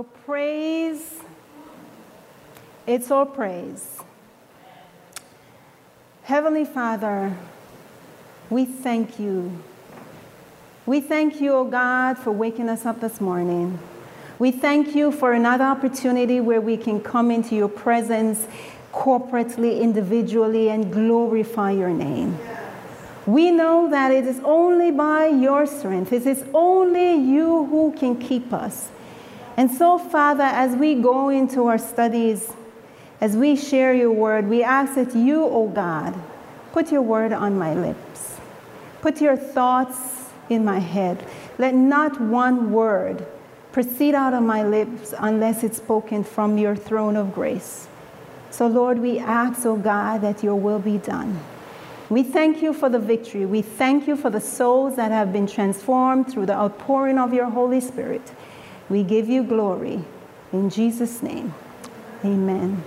All praise. It's all praise. Heavenly Father, we thank you. We thank you, O oh God, for waking us up this morning. We thank you for another opportunity where we can come into your presence corporately, individually, and glorify your name. We know that it is only by your strength, it is only you who can keep us. And so, Father, as we go into our studies, as we share your word, we ask that you, O oh God, put your word on my lips. Put your thoughts in my head. Let not one word proceed out of my lips unless it's spoken from your throne of grace. So, Lord, we ask, O oh God, that your will be done. We thank you for the victory. We thank you for the souls that have been transformed through the outpouring of your Holy Spirit. We give you glory. In Jesus' name, amen.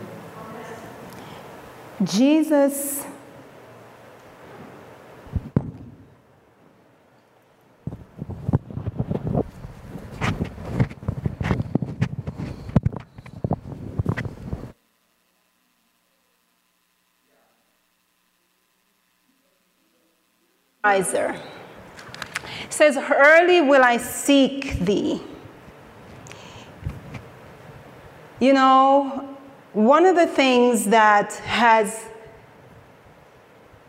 Jesus says, Early will I seek thee. You know, one of the things that has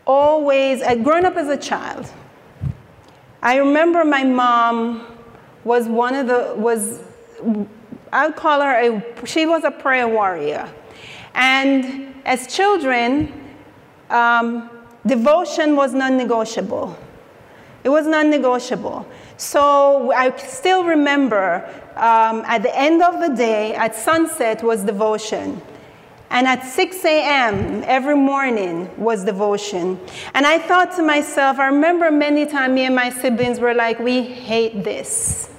always, I'd grown up as a child. I remember my mom was one of the, was, I'd call her a, she was a prayer warrior. And as children, um, devotion was non negotiable. It was non negotiable. So I still remember um, at the end of the day, at sunset, was devotion. And at 6 a.m. every morning was devotion. And I thought to myself, I remember many times me and my siblings were like, we hate this.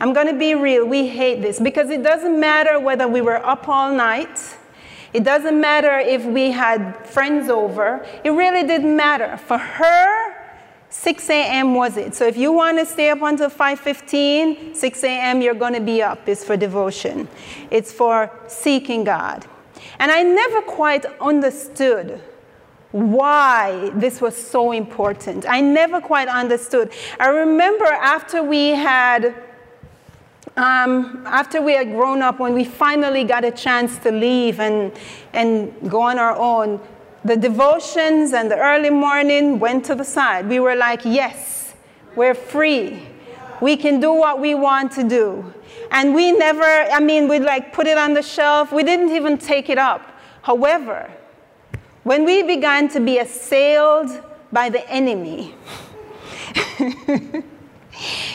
I'm going to be real, we hate this because it doesn't matter whether we were up all night it doesn't matter if we had friends over. It really didn't matter. For her, 6 a.m. was it. So if you want to stay up until 5:15, 6 a.m. you're going to be up. It's for devotion. It's for seeking God. And I never quite understood why this was so important. I never quite understood. I remember after we had um, after we had grown up, when we finally got a chance to leave and, and go on our own, the devotions and the early morning went to the side. We were like, yes, we're free. We can do what we want to do. And we never, I mean, we'd like put it on the shelf. We didn't even take it up. However, when we began to be assailed by the enemy,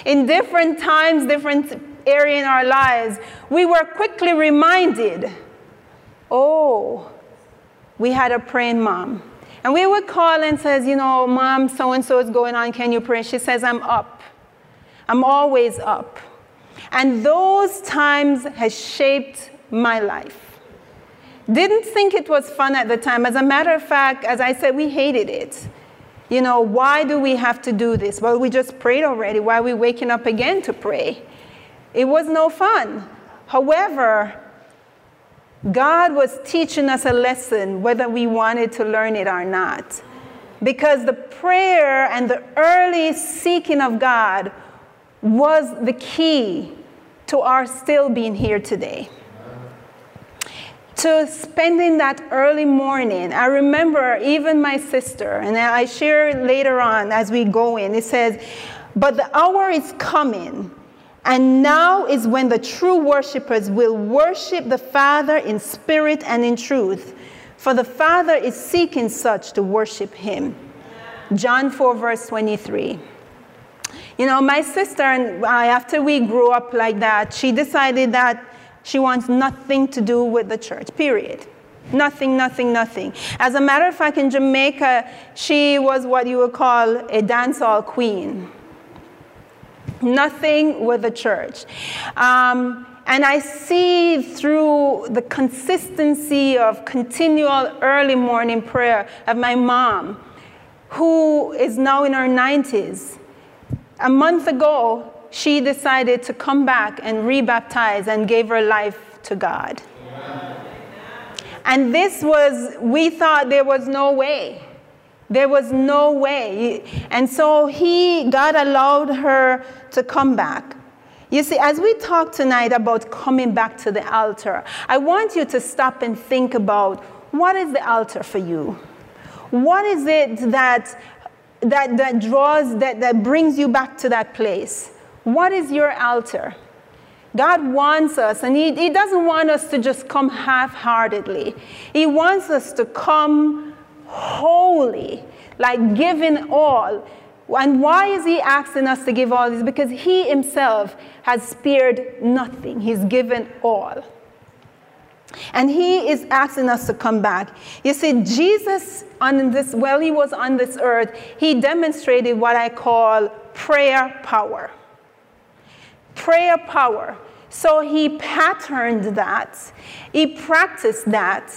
in different times, different area in our lives, we were quickly reminded oh, we had a praying mom. And we would call and says, you know, mom, so and so is going on. Can you pray? She says, I'm up. I'm always up. And those times has shaped my life. Didn't think it was fun at the time. As a matter of fact, as I said, we hated it. You know, why do we have to do this? Well, we just prayed already. Why are we waking up again to pray? It was no fun. However, God was teaching us a lesson whether we wanted to learn it or not. Because the prayer and the early seeking of God was the key to our still being here today. To spending that early morning, I remember even my sister, and I share later on as we go in, it says, But the hour is coming and now is when the true worshippers will worship the Father in spirit and in truth, for the Father is seeking such to worship him. John 4, verse 23. You know, my sister and I, after we grew up like that, she decided that She wants nothing to do with the church, period. Nothing, nothing, nothing. As a matter of fact, in Jamaica, she was what you would call a dancehall queen. Nothing with the church. Um, and I see through the consistency of continual early morning prayer of my mom, who is now in her 90s. A month ago, she decided to come back and rebaptize and gave her life to God. And this was, we thought there was no way. There was no way. And so he, God allowed her to come back. You see, as we talk tonight about coming back to the altar, I want you to stop and think about what is the altar for you? What is it that, that, that draws, that, that brings you back to that place? What is your altar? God wants us, and he, he doesn't want us to just come half heartedly. He wants us to come wholly, like giving all. And why is He asking us to give all this? Because He Himself has spared nothing, He's given all. And He is asking us to come back. You see, Jesus, on this, while He was on this earth, He demonstrated what I call prayer power prayer power. So he patterned that, he practiced that,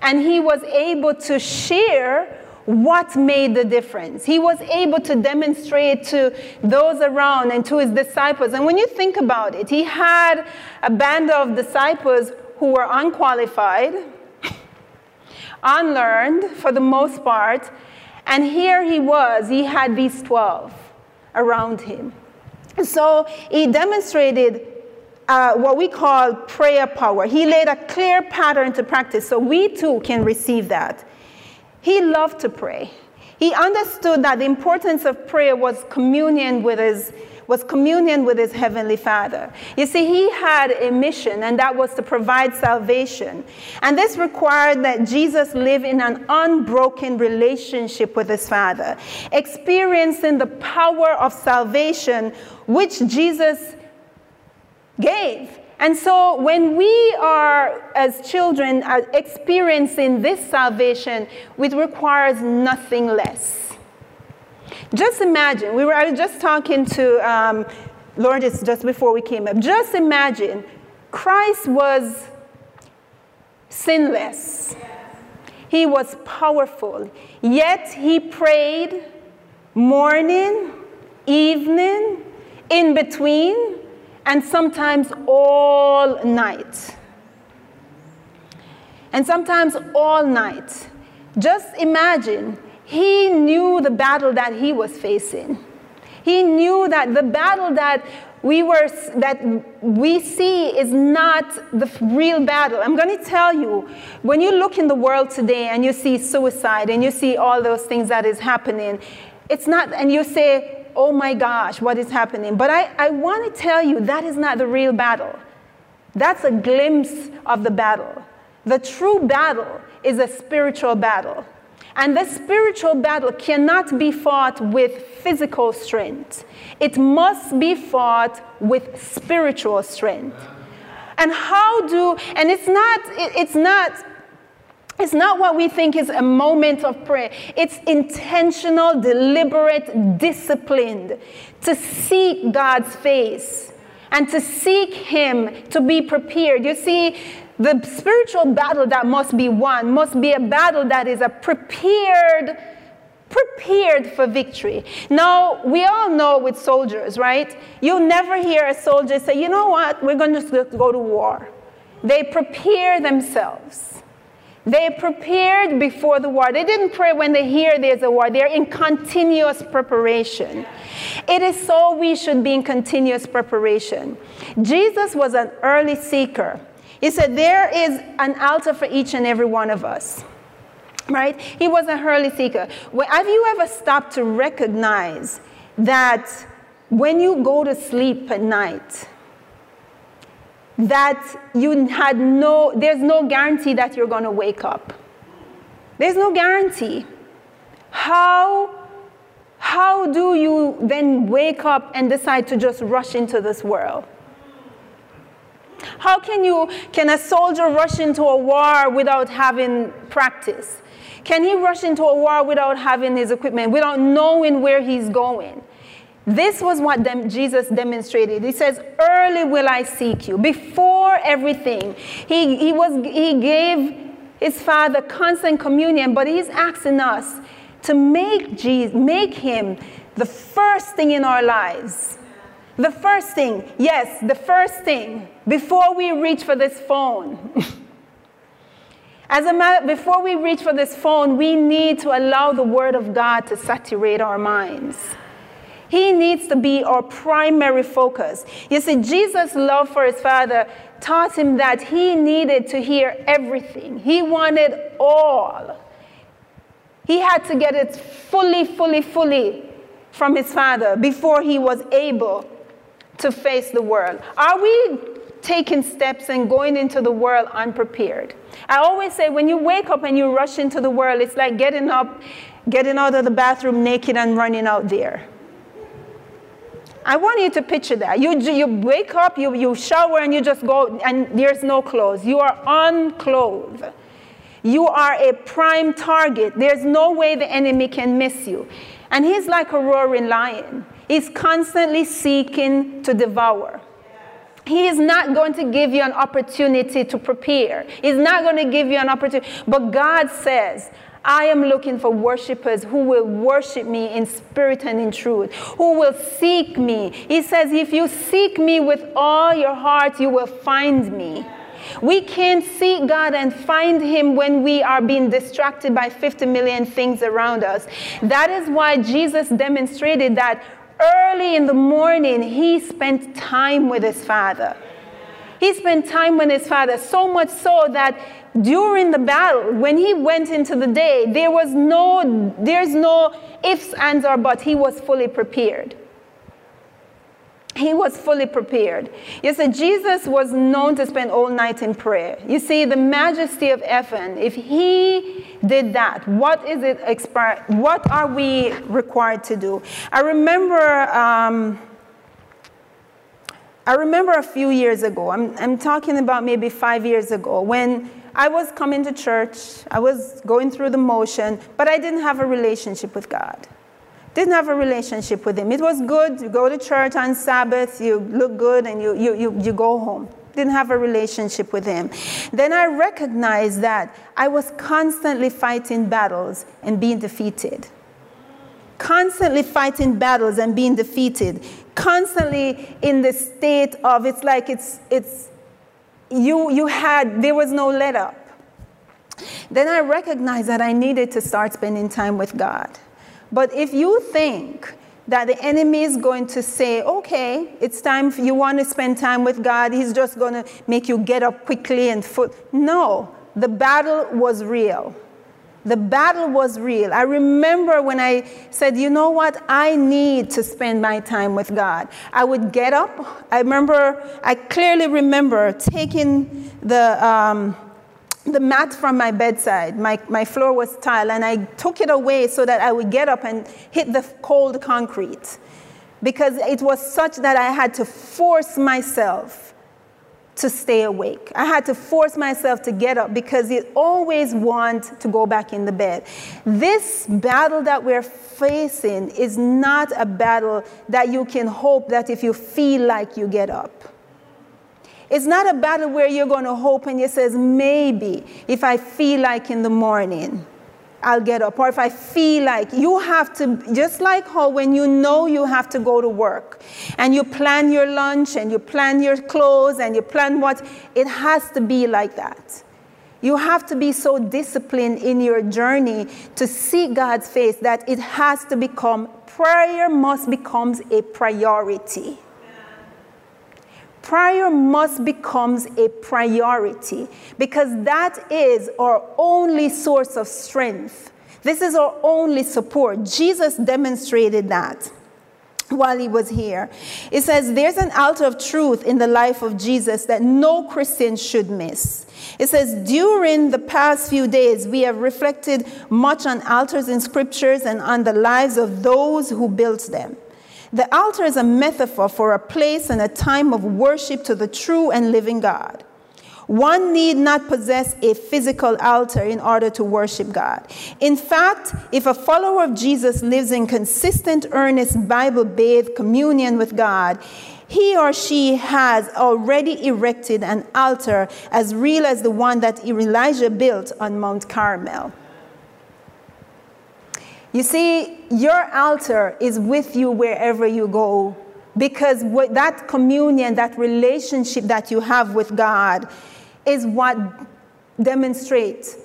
and he was able to share what made the difference. He was able to demonstrate to those around and to his disciples. And when you think about it, he had a band of disciples who were unqualified, unlearned for the most part, and here he was, he had these 12 around him. So he demonstrated uh, what we call prayer power. He laid a clear pattern to practice so we too can receive that. He loved to pray. He understood that the importance of prayer was communion with his was communion with his heavenly father. You see, he had a mission, and that was to provide salvation. And this required that Jesus live in an unbroken relationship with his father, experiencing the power of salvation which Jesus gave. And so when we are, as children, uh, experiencing this salvation, it requires nothing less. Just imagine, we were, I was just talking to um, Lourdes just before we came up. Just imagine, Christ was sinless. He was powerful. Yet he prayed morning, evening, in between, and sometimes all night. And sometimes all night. Just imagine he knew the battle that he was facing. He knew that the battle that we were that we see is not the real battle. I'm going to tell you, when you look in the world today and you see suicide and you see all those things that is happening, it's not, and you say, oh my gosh, what is happening? But I, I want to tell you that is not the real battle. That's a glimpse of the battle. The true battle is a spiritual battle. And the spiritual battle cannot be fought with physical strength. It must be fought with spiritual strength. And how do, and it's not, it's not, it's not what we think is a moment of prayer. It's intentional, deliberate, disciplined to seek God's face and to seek Him to be prepared. You see, the spiritual battle that must be won must be a battle that is a prepared prepared for victory. Now, we all know with soldiers, right? You'll never hear a soldier say, you know what, we're going to go to war. They prepare themselves. They prepared before the war. They didn't pray when they hear there's a war. They're in continuous preparation. It is so we should be in continuous preparation. Jesus was an early seeker. He said, There is an altar for each and every one of us. Right? He was a early seeker. Have you ever stopped to recognize that when you go to sleep at night, that you had no, there's no guarantee that you're going to wake up. There's no guarantee. How, how do you then wake up and decide to just rush into this world? How can you can a soldier rush into a war without having practice? Can he rush into a war without having his equipment, without knowing where he's going? This was what Jesus demonstrated. He says, Early will I seek you. Before everything, he, he, was, he gave his Father constant communion, but he's asking us to make, Jesus, make him the first thing in our lives. The first thing, yes, the first thing, before we reach for this phone. As a matter, before we reach for this phone, we need to allow the Word of God to saturate our minds. He needs to be our primary focus. You see, Jesus' love for his Father taught him that he needed to hear everything, he wanted all. He had to get it fully, fully, fully from his Father before he was able to face the world. Are we taking steps and going into the world unprepared? I always say when you wake up and you rush into the world, it's like getting up, getting out of the bathroom naked and running out there. I want you to picture that. You, you wake up, you, you shower, and you just go, and there's no clothes. You are unclothed. You are a prime target. There's no way the enemy can miss you. And he's like a roaring lion, he's constantly seeking to devour. He is not going to give you an opportunity to prepare. He's not going to give you an opportunity. But God says, I am looking for worshipers who will worship me in spirit and in truth, who will seek me. He says, If you seek me with all your heart, you will find me. We can't seek God and find Him when we are being distracted by 50 million things around us. That is why Jesus demonstrated that early in the morning, he spent time with his father. He spent time with his father, so much so that during the battle, when he went into the day, there was no, there's no ifs, ands, or buts. He was fully prepared. He was fully prepared. You see, Jesus was known to spend all night in prayer. You see, the majesty of heaven, if he did that, what is it what are we required to do? I remember um, I remember a few years ago, I'm, I'm talking about maybe five years ago, when I was coming to church, I was going through the motion, but I didn't have a relationship with God. Didn't have a relationship with Him. It was good. You go to church on Sabbath, you look good, and you, you, you, you go home. Didn't have a relationship with Him. Then I recognized that I was constantly fighting battles and being defeated constantly fighting battles and being defeated, constantly in the state of it's like it's it's you you had there was no let up. Then I recognized that I needed to start spending time with God. But if you think that the enemy is going to say, okay, it's time for you want to spend time with God, he's just going to make you get up quickly and foot. No, the battle was real. The battle was real. I remember when I said, you know what, I need to spend my time with God. I would get up. I remember, I clearly remember taking the, um, the mat from my bedside. My, my floor was tile, and I took it away so that I would get up and hit the cold concrete because it was such that I had to force myself to stay awake. I had to force myself to get up because you always want to go back in the bed. This battle that we're facing is not a battle that you can hope that if you feel like you get up. It's not a battle where you're going to hope and you says maybe if I feel like in the morning. I'll get up. Or if I feel like you have to, just like how when you know you have to go to work and you plan your lunch and you plan your clothes and you plan what, it has to be like that. You have to be so disciplined in your journey to seek God's face that it has to become, prayer must becomes a priority prayer must becomes a priority because that is our only source of strength. This is our only support. Jesus demonstrated that while he was here. It says there's an altar of truth in the life of Jesus that no Christian should miss. It says during the past few days, we have reflected much on altars in scriptures and on the lives of those who built them. The altar is a metaphor for a place and a time of worship to the true and living God. One need not possess a physical altar in order to worship God. In fact, if a follower of Jesus lives in consistent, earnest, Bible bathed communion with God, he or she has already erected an altar as real as the one that Elijah built on Mount Carmel. You see, your altar is with you wherever you go because that communion, that relationship that you have with God, is what demonstrates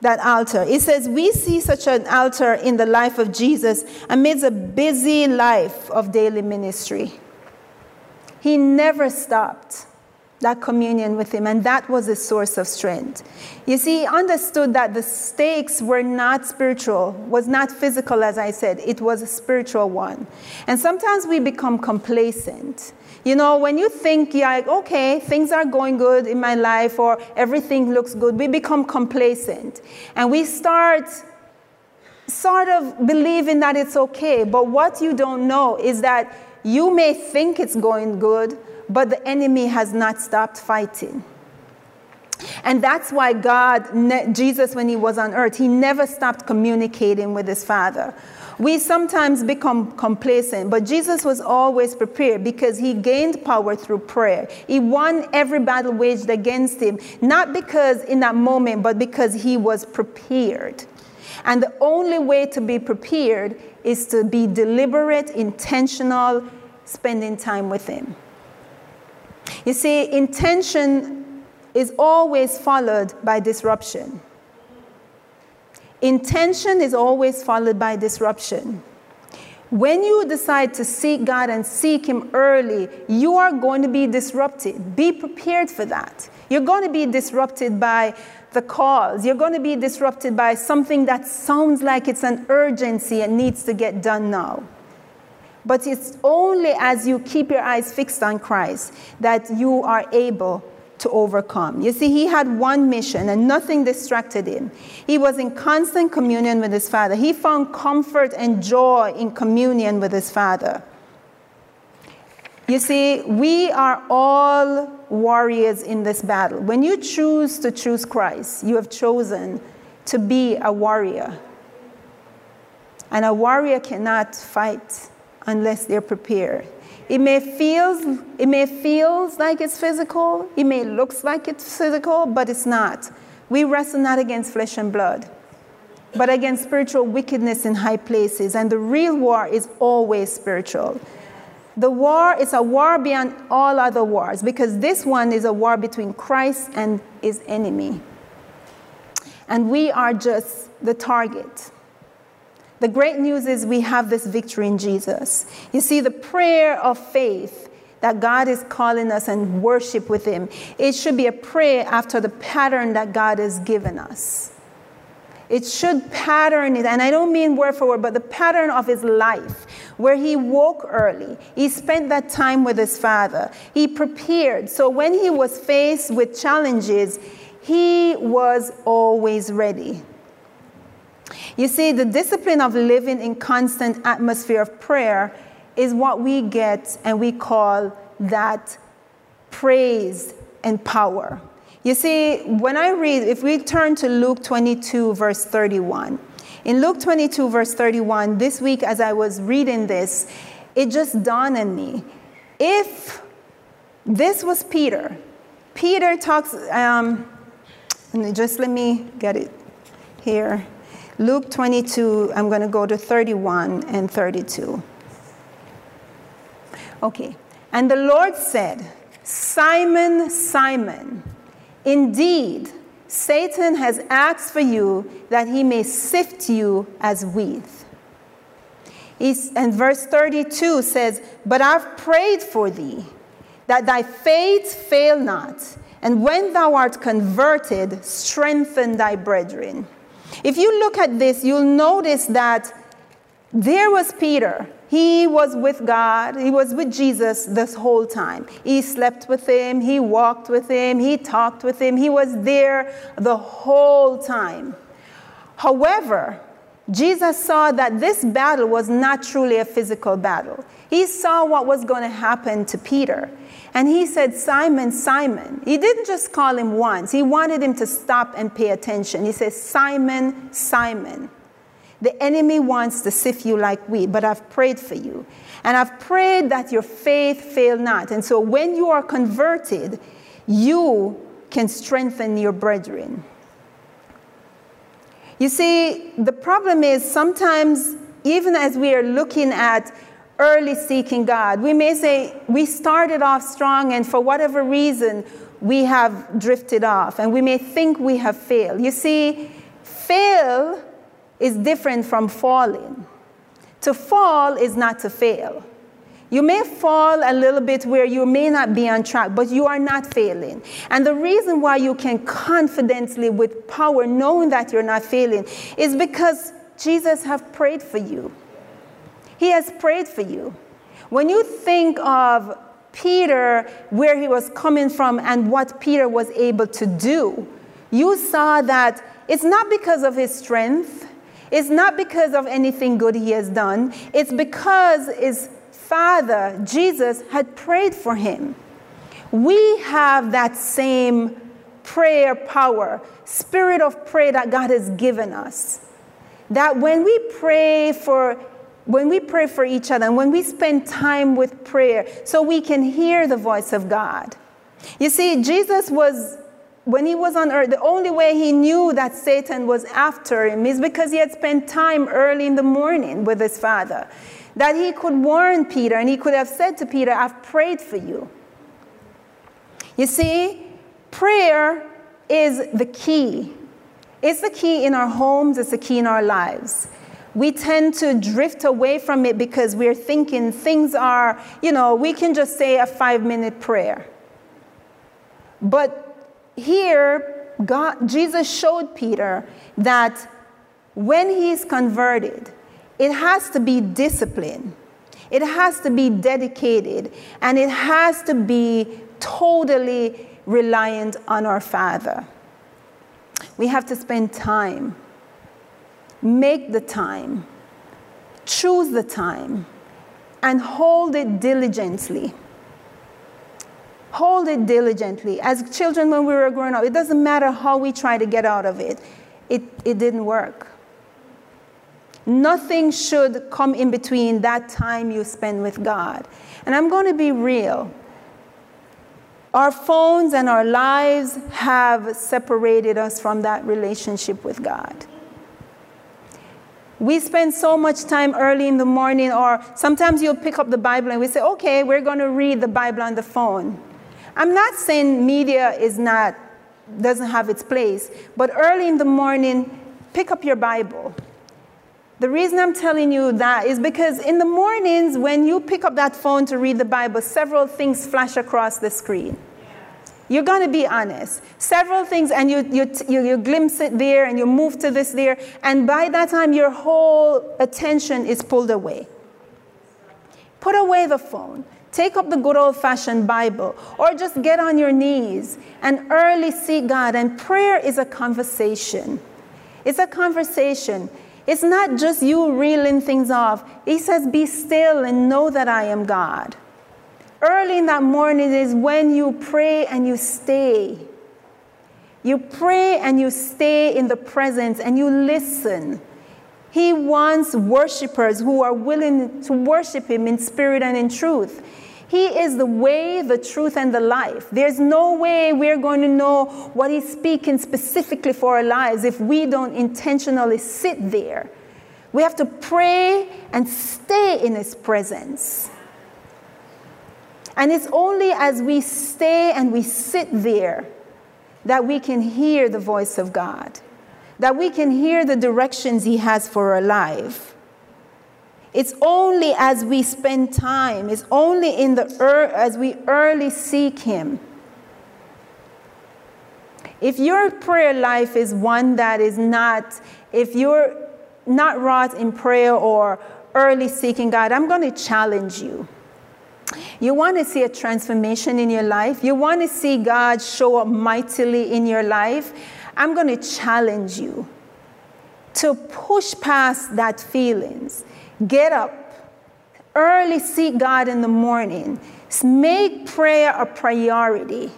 that altar. It says, We see such an altar in the life of Jesus amidst a busy life of daily ministry. He never stopped that communion with him, and that was a source of strength. You see, he understood that the stakes were not spiritual, was not physical, as I said, it was a spiritual one. And sometimes we become complacent. You know, when you think, yeah, like, okay, things are going good in my life or everything looks good, we become complacent. And we start sort of believing that it's okay. But what you don't know is that you may think it's going good, but the enemy has not stopped fighting. And that's why God, Jesus, when he was on earth, he never stopped communicating with his Father. We sometimes become complacent, but Jesus was always prepared because he gained power through prayer. He won every battle waged against him, not because in that moment, but because he was prepared. And the only way to be prepared is to be deliberate, intentional, spending time with him. You see, intention is always followed by disruption. Intention is always followed by disruption. When you decide to seek God and seek Him early, you are going to be disrupted. Be prepared for that. You're going to be disrupted by the calls. You're going to be disrupted by something that sounds like it's an urgency and needs to get done now. But it's only as you keep your eyes fixed on Christ that you are able to overcome. You see, he had one mission and nothing distracted him. He was in constant communion with his Father. He found comfort and joy in communion with his Father. You see, we are all warriors in this battle. When you choose to choose Christ, you have chosen to be a warrior. And a warrior cannot fight unless they're prepared. It may feel it may feels like it's physical, it may looks like it's physical, but it's not. We wrestle not against flesh and blood, but against spiritual wickedness in high places, and the real war is always spiritual. The war is a war beyond all other wars because this one is a war between Christ and his enemy. And we are just the target. The great news is we have this victory in Jesus. You see, the prayer of faith that God is calling us and worship with Him, it should be a prayer after the pattern that God has given us. It should pattern it, and I don't mean word for word, but the pattern of his life, where he woke early. He spent that time with his father. He prepared. So when he was faced with challenges, he was always ready. You see, the discipline of living in constant atmosphere of prayer is what we get and we call that praise and power. You see, when I read, if we turn to Luke 22, verse 31, in Luke 22, verse 31, this week as I was reading this, it just dawned on me. If this was Peter, Peter talks, um, just let me get it here. Luke 22, I'm going to go to 31 and 32. Okay. And the Lord said, Simon, Simon, indeed, Satan has asked for you that he may sift you as wheat. He's, and verse 32 says, But I've prayed for thee, that thy faith fail not, and when thou art converted, strengthen thy brethren. If you look at this, you'll notice that there was Peter. He was with God. He was with Jesus this whole time. He slept with him. He walked with him. He talked with him. He was there the whole time. However, Jesus saw that this battle was not truly a physical battle. He saw what was going to happen to Peter. And he said, Simon, Simon. He didn't just call him once, he wanted him to stop and pay attention. He says, Simon, Simon. The enemy wants to sift you like wheat, but I've prayed for you. And I've prayed that your faith fail not. And so when you are converted, you can strengthen your brethren. You see, the problem is sometimes, even as we are looking at early seeking God, we may say we started off strong and for whatever reason we have drifted off and we may think we have failed. You see, fail is different from falling. To fall is not to fail. You may fall a little bit where you may not be on track, but you are not failing. And the reason why you can confidently, with power, knowing that you're not failing, is because Jesus has prayed for you. He has prayed for you. When you think of Peter, where he was coming from, and what Peter was able to do, you saw that it's not because of his strength, it's not because of anything good he has done, it's because his Father, Jesus, had prayed for him. We have that same prayer power, spirit of prayer that God has given us. That when we pray for when we pray for each other and when we spend time with prayer so we can hear the voice of God. You see, Jesus was when he was on earth, the only way he knew that Satan was after him is because he had spent time early in the morning with his father that he could warn Peter and he could have said to Peter, I've prayed for you. You see, prayer is the key. It's the key in our homes, it's the key in our lives. We tend to drift away from it because we're thinking things are, you know, we can just say a five minute prayer. But here, God, Jesus showed Peter that when he's converted, it has to be disciplined. It has to be dedicated. And it has to be totally reliant on our Father. We have to spend time. Make the time. Choose the time. And hold it diligently. Hold it diligently. As children, when we were growing up, it doesn't matter how we try to get out of it, it, it didn't work. Nothing should come in between that time you spend with God. And I'm going to be real. Our phones and our lives have separated us from that relationship with God. We spend so much time early in the morning, or sometimes you'll pick up the Bible and we say, okay, we're going to read the Bible on the phone. I'm not saying media is not, doesn't have its place, but early in the morning, pick up your Bible the reason I'm telling you that is because in the mornings, when you pick up that phone to read the Bible, several things flash across the screen. You're going to be honest. Several things, and you, you, you, you, glimpse it there, and you move to this there, and by that time, your whole attention is pulled away. Put away the phone. Take up the good old fashioned Bible, or just get on your knees and early seek God. And prayer is a conversation. It's a conversation. It's not just you reeling things off. He says, Be still and know that I am God. Early in that morning is when you pray and you stay. You pray and you stay in the presence and you listen. He wants worshipers who are willing to worship Him in spirit and in truth. He is the way, the truth, and the life. There's no way we're going to know what He's speaking specifically for our lives if we don't intentionally sit there. We have to pray and stay in His presence. And it's only as we stay and we sit there that we can hear the voice of God, that we can hear the directions He has for our life. It's only as we spend time, it's only in the er- as we early seek Him. If your prayer life is one that is not, if you're not wrought in prayer or early seeking God, I'm going to challenge you. You want to see a transformation in your life? You want to see God show up mightily in your life? I'm going to challenge you to push past that feelings. Get up. Early seek God in the morning. Make prayer a priority.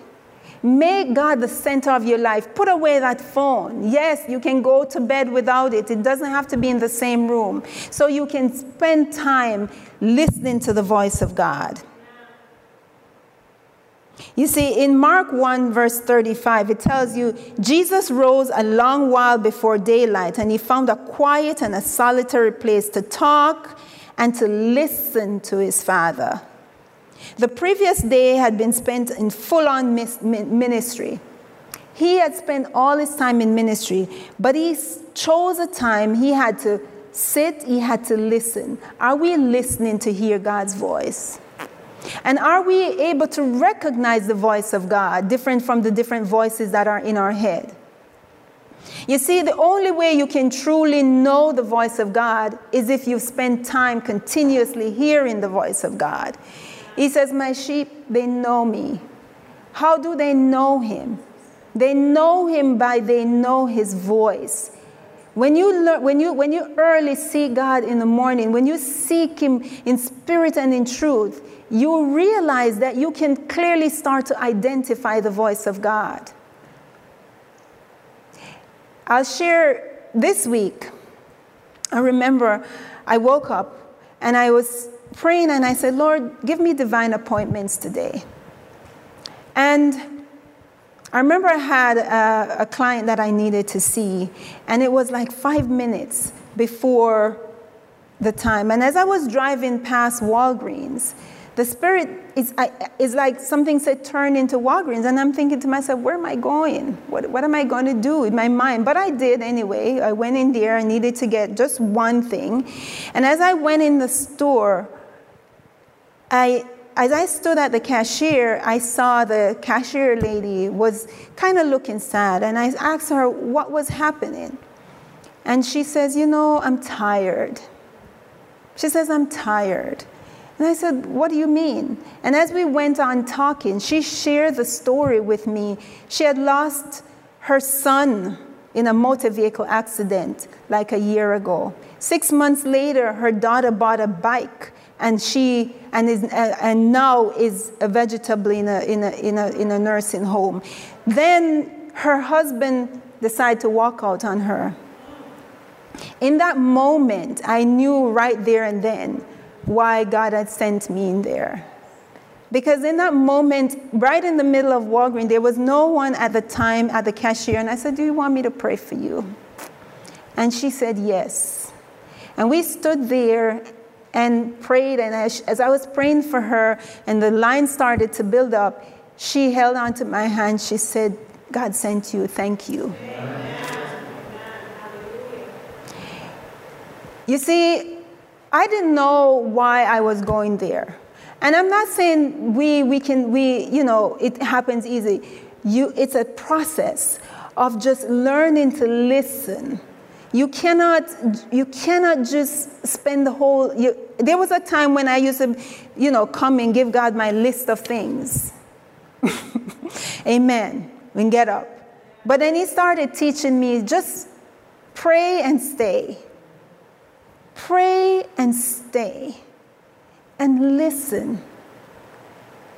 Make God the center of your life. Put away that phone. Yes, you can go to bed without it. It doesn't have to be in the same room. So you can spend time listening to the voice of God. You see, in Mark 1, verse 35, it tells you Jesus rose a long while before daylight and he found a quiet and a solitary place to talk and to listen to his Father. The previous day had been spent in full on ministry. He had spent all his time in ministry, but he chose a time he had to sit, he had to listen. Are we listening to hear God's voice? And are we able to recognize the voice of God different from the different voices that are in our head? You see, the only way you can truly know the voice of God is if you spend time continuously hearing the voice of God. He says, My sheep, they know me. How do they know him? They know him by they know his voice. When you, learn, when, you, when you early see God in the morning, when you seek Him in spirit and in truth, you realize that you can clearly start to identify the voice of God. I'll share this week. I remember I woke up and I was praying and I said, Lord, give me divine appointments today. And I remember I had a, a, client that I needed to see, and it was like five minutes before the time. And as I was driving past Walgreens, the spirit is, is like something said turn into Walgreens. And I'm thinking to myself, where am I going? What, what am I going to do in my mind? But I did anyway. I went in there. I needed to get just one thing. And as I went in the store, I, as I stood at the cashier, I saw the cashier lady was kind of looking sad. And I asked her what was happening. And she says, You know, I'm tired. She says, I'm tired. And I said, What do you mean? And as we went on talking, she shared the story with me. She had lost her son in a motor vehicle accident like a year ago. Six months later, her daughter bought a bike and she and is uh, and now is a vegetable in a, in a, in a, in a nursing home. Then her husband decided to walk out on her. In that moment, I knew right there and then why God had sent me in there. Because in that moment, right in the middle of Walgreens, there was no one at the time at the cashier. And I said, Do you want me to pray for you? And she said, Yes. And we stood there and prayed. And as, as I was praying for her and the line started to build up, she held onto my hand. She said, God sent you. Thank you. You see, I didn't know why I was going there. And I'm not saying we, we can, we, you know, it happens easy. You, it's a process of just learning to listen. You cannot, you cannot just spend the whole, you, there was a time when I used to, you know, come and give God my list of things. Amen. And get up. But then he started teaching me just pray and stay. Pray and stay and listen.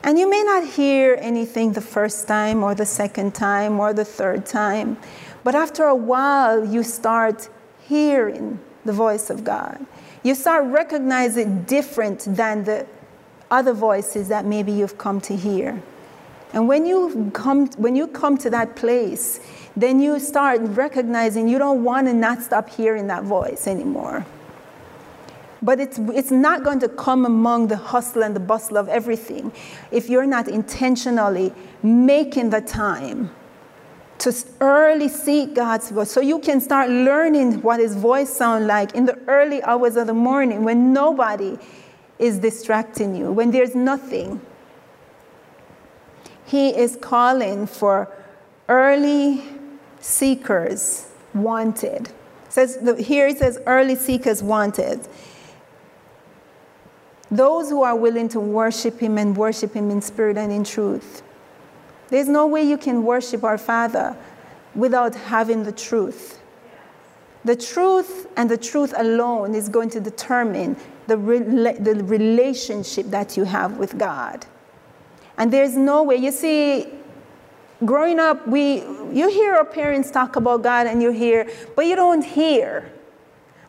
And you may not hear anything the first time or the second time or the third time, but after a while, you start hearing the voice of God. You start recognizing different than the other voices that maybe you've come to hear. And when you come, when you come to that place, then you start recognizing you don't want to not stop hearing that voice anymore. But it's, it's not going to come among the hustle and the bustle of everything if you're not intentionally making the time to early seek God's voice so you can start learning what his voice sounds like in the early hours of the morning when nobody is distracting you, when there's nothing. He is calling for early seekers wanted. Says here it says early seekers wanted. Those who are willing to worship Him and worship Him in spirit and in truth. There's no way you can worship our Father without having the truth. The truth and the truth alone is going to determine the, the relationship that you have with God. And there's no way, you see, growing up, we, you hear our parents talk about God and you hear, but you don't hear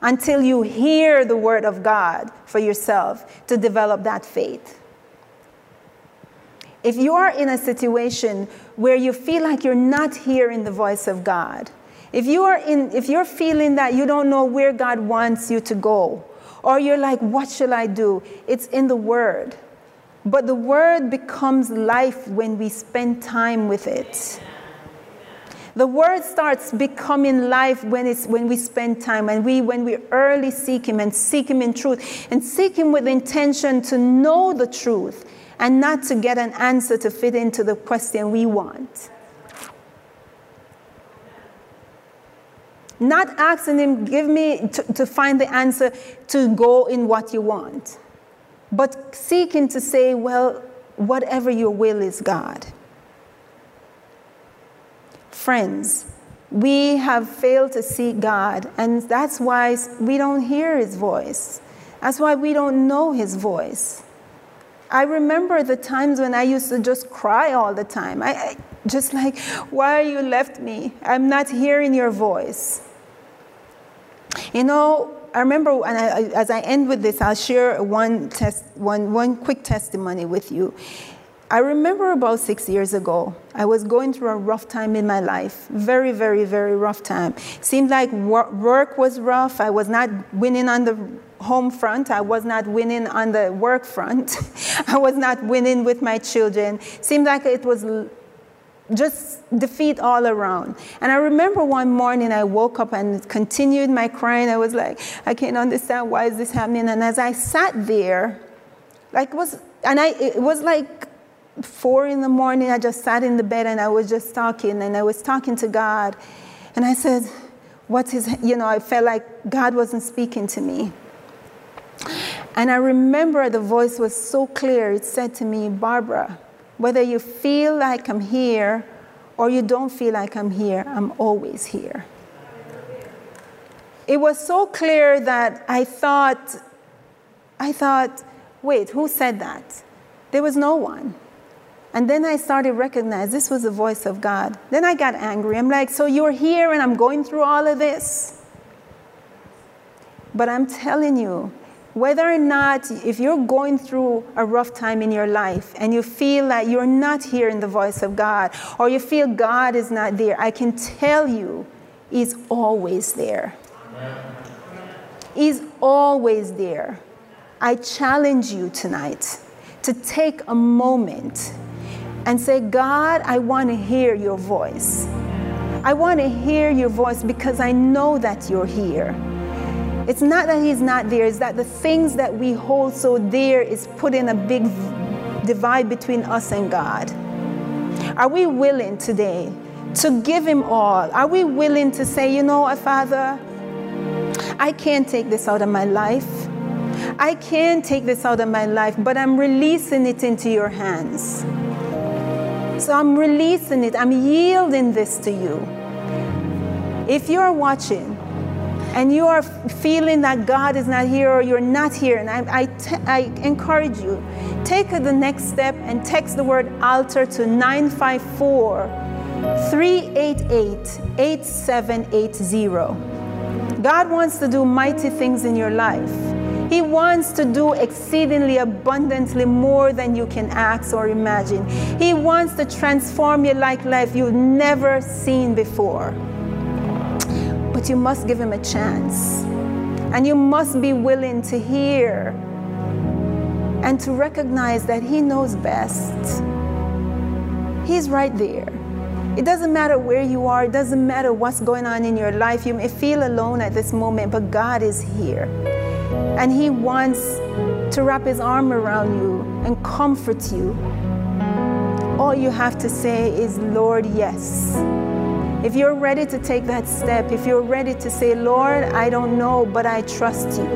until you hear the word of God for yourself to develop that faith. If you are in a situation where you feel like you're not hearing the voice of God, if you are in if you're feeling that you don't know where God wants you to go, or you're like, what shall I do? It's in the word. But the word becomes life when we spend time with it. The word starts becoming life when, it's, when we spend time and we, when we early seek Him and seek Him in truth and seek Him with intention to know the truth and not to get an answer to fit into the question we want. Not asking Him, give me to, to find the answer to go in what you want, but seeking to say, well, whatever your will is, God. Friends, we have failed to seek God, and that's why we don't hear His voice. That's why we don't know His voice. I remember the times when I used to just cry all the time. I, I just like, why are you left me? I'm not hearing your voice. You know, I remember, and I, as I end with this, I'll share one, test, one, one quick testimony with you. I remember about six years ago, I was going through a rough time in my life. Very, very, very rough time. Seemed like work was rough. I was not winning on the home front. I was not winning on the work front. I was not winning with my children. Seemed like it was just defeat all around. And I remember one morning I woke up and continued my crying. I was like, I can't understand why is this happening. And as I sat there, like was, and I, it was like four in the morning. I just sat in the bed and I was just talking and I was talking to God. And I said, what is, you know, I felt like God wasn't speaking to me. And I remember the voice was so clear. It said to me, Barbara, whether you feel like I'm here or you don't feel like I'm here, I'm always here. It was so clear that I thought, I thought, wait, who said that? There was no one. And then I started recognize this was the voice of God. Then I got angry. I'm like, so you're here and I'm going through all of this? But I'm telling you, whether or not, if you're going through a rough time in your life and you feel that you're not hearing the voice of God or you feel God is not there, I can tell you, He's always there. He's always there. I challenge you tonight to take a moment and say, God, I want to hear your voice. I want to hear your voice because I know that you're here. It's not that He's not there, it's that the things that we hold so dear is putting a big divide between us and God. Are we willing today to give Him all? Are we willing to say, you know what, Father, I can't take this out of my life. I can't take this out of my life, but I'm releasing it into your hands. So I'm releasing it, I'm yielding this to you. If you're watching and you are feeling that God is not here or you're not here, and I, I, t- I encourage you, take the next step and text the word altar to 954 388 8780. God wants to do mighty things in your life. He wants to do exceedingly abundantly more than you can ask or imagine. He wants to transform you like life you've never seen before. But you must give him a chance. And you must be willing to hear and to recognize that he knows best. He's right there. It doesn't matter where you are, it doesn't matter what's going on in your life. You may feel alone at this moment, but God is here. And He wants to wrap His arm around you and comfort you. All you have to say is, Lord, yes. If you're ready to take that step, if you're ready to say, Lord, I don't know, but I trust you,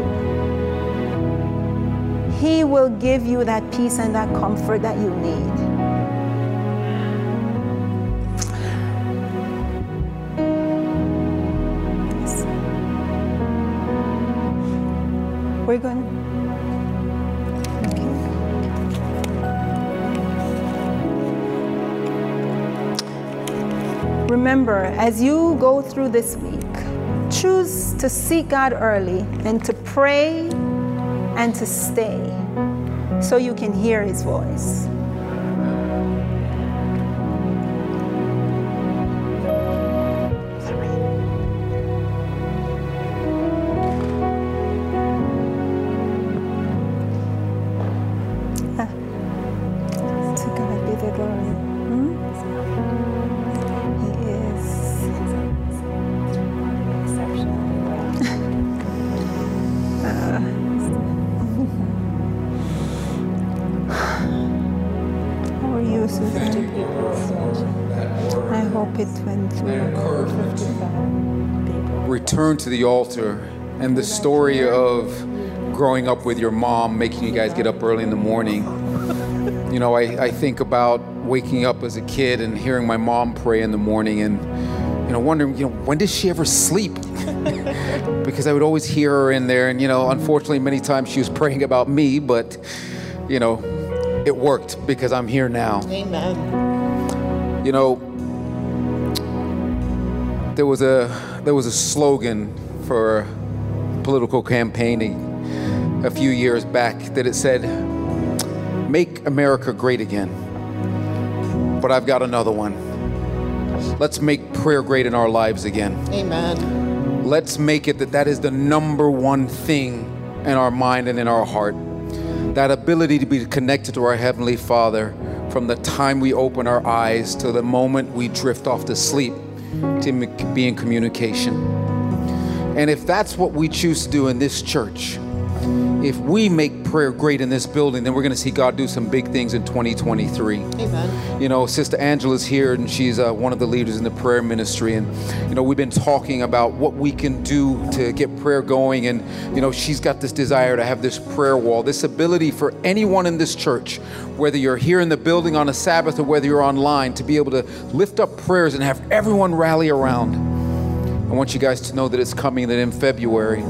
He will give you that peace and that comfort that you need. we're going Remember, as you go through this week, choose to seek God early and to pray and to stay so you can hear His voice. To God be the glory. I went through. return to the altar and the story of growing up with your mom making you guys get up early in the morning. You know, I, I think about waking up as a kid and hearing my mom pray in the morning and, you know, wondering, you know, when does she ever sleep? because I would always hear her in there. And, you know, unfortunately, many times she was praying about me, but, you know, it worked because I'm here now. Amen. You know, there was a there was a slogan for political campaigning a few years back that it said, "Make America great again." But I've got another one. Let's make prayer great in our lives again. Amen. Let's make it that that is the number one thing in our mind and in our heart. That ability to be connected to our Heavenly Father from the time we open our eyes to the moment we drift off to sleep to be in communication. And if that's what we choose to do in this church, if we make prayer great in this building, then we're going to see God do some big things in 2023. Amen. You know, Sister Angela's here, and she's uh, one of the leaders in the prayer ministry. And, you know, we've been talking about what we can do to get prayer going. And, you know, she's got this desire to have this prayer wall, this ability for anyone in this church, whether you're here in the building on a Sabbath or whether you're online, to be able to lift up prayers and have everyone rally around. I want you guys to know that it's coming that in February,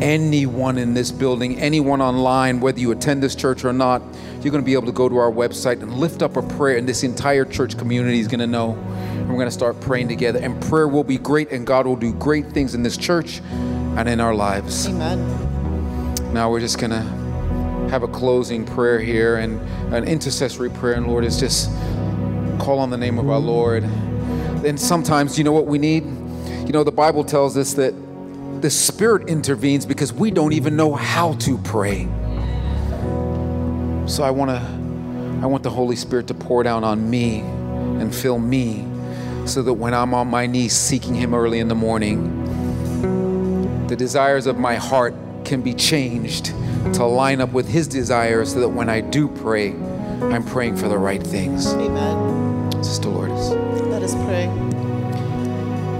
anyone in this building, anyone online, whether you attend this church or not, you're going to be able to go to our website and lift up a prayer, and this entire church community is going to know. And we're going to start praying together, and prayer will be great, and God will do great things in this church and in our lives. Amen. Now we're just going to have a closing prayer here and an intercessory prayer, and Lord, is just call on the name of our Lord. And sometimes, you know what we need? You know, the Bible tells us that the Spirit intervenes because we don't even know how to pray. So I want to, I want the Holy Spirit to pour down on me and fill me so that when I'm on my knees seeking Him early in the morning, the desires of my heart can be changed to line up with His desires so that when I do pray, I'm praying for the right things. Amen. Sister Lourdes. Let us pray.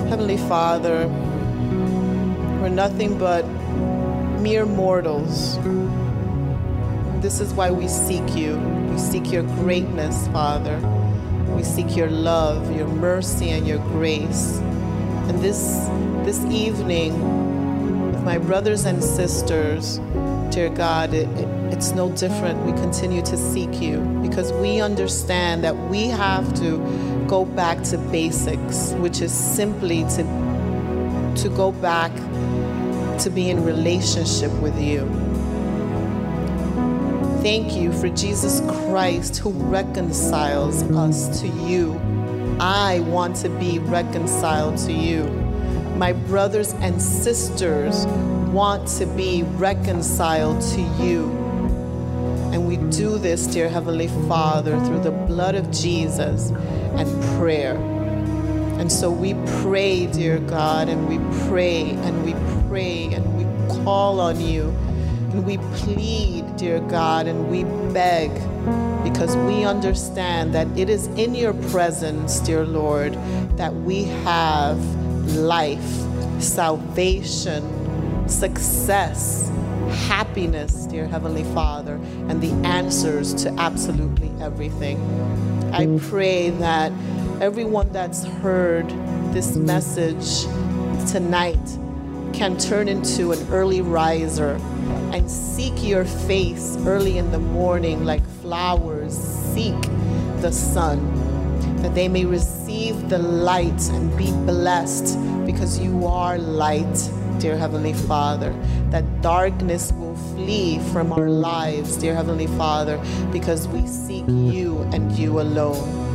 Heavenly Father, we're nothing but mere mortals. This is why we seek you. We seek your greatness, Father. We seek your love, your mercy, and your grace. And this this evening, with my brothers and sisters, dear God, it, it- it's no different. We continue to seek you because we understand that we have to go back to basics, which is simply to to go back to be in relationship with you. Thank you for Jesus Christ who reconciles us to you. I want to be reconciled to you. My brothers and sisters want to be reconciled to you. And we do this, dear Heavenly Father, through the blood of Jesus and prayer. And so we pray, dear God, and we pray and we pray and we call on you. And we plead, dear God, and we beg because we understand that it is in your presence, dear Lord, that we have life, salvation, success, happiness, dear Heavenly Father, and the answers to absolutely everything. I pray that everyone that's heard this message tonight can turn into an early riser and seek your face early in the morning like flowers seek the sun, that they may receive the light and be blessed because you are light, dear Heavenly Father, that darkness will flee from our lives, dear Heavenly Father, because we seek you and you alone.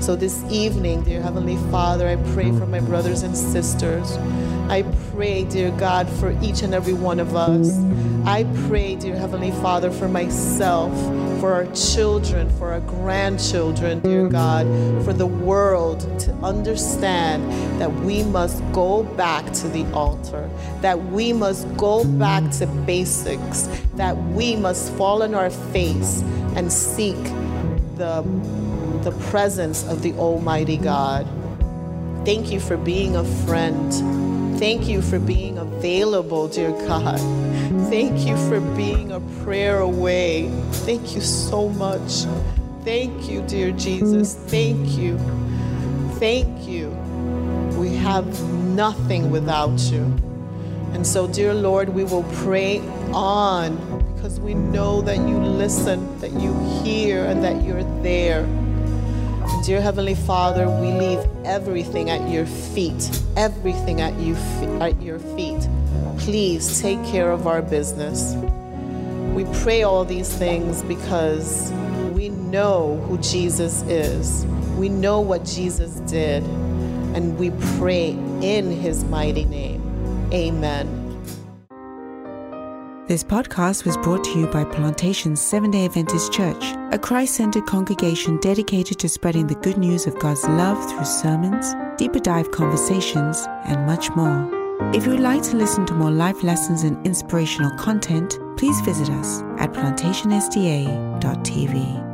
So this evening, dear Heavenly Father, I pray for my brothers and sisters. I pray, dear God, for each and every one of us. I pray, dear Heavenly Father, for myself, for our children, for our grandchildren, dear God, for the world to understand that we must go back to the altar, that we must go back to basics, that we must fall on our face and seek the the presence of the Almighty God. Thank you for being a friend. Thank you for being available, dear God. Thank you for being a prayer away. Thank you so much. Thank you, dear Jesus. Thank you. Thank you. We have nothing without you. And so, dear Lord, we will pray on because we know that you listen, that you hear, and that you're there. Dear Heavenly Father, we leave everything at your feet, everything at, you, at your feet. Please take care of our business. We pray all these things because we know who Jesus is. We know what Jesus did, and we pray in his mighty name. Amen. This podcast was brought to you by Plantation Seven day Adventist Church, a Christ centered congregation dedicated to spreading the good news of God's love through sermons, deeper dive conversations, and much more. If you would like to listen to more life lessons and inspirational content, please visit us at plantationsda.tv.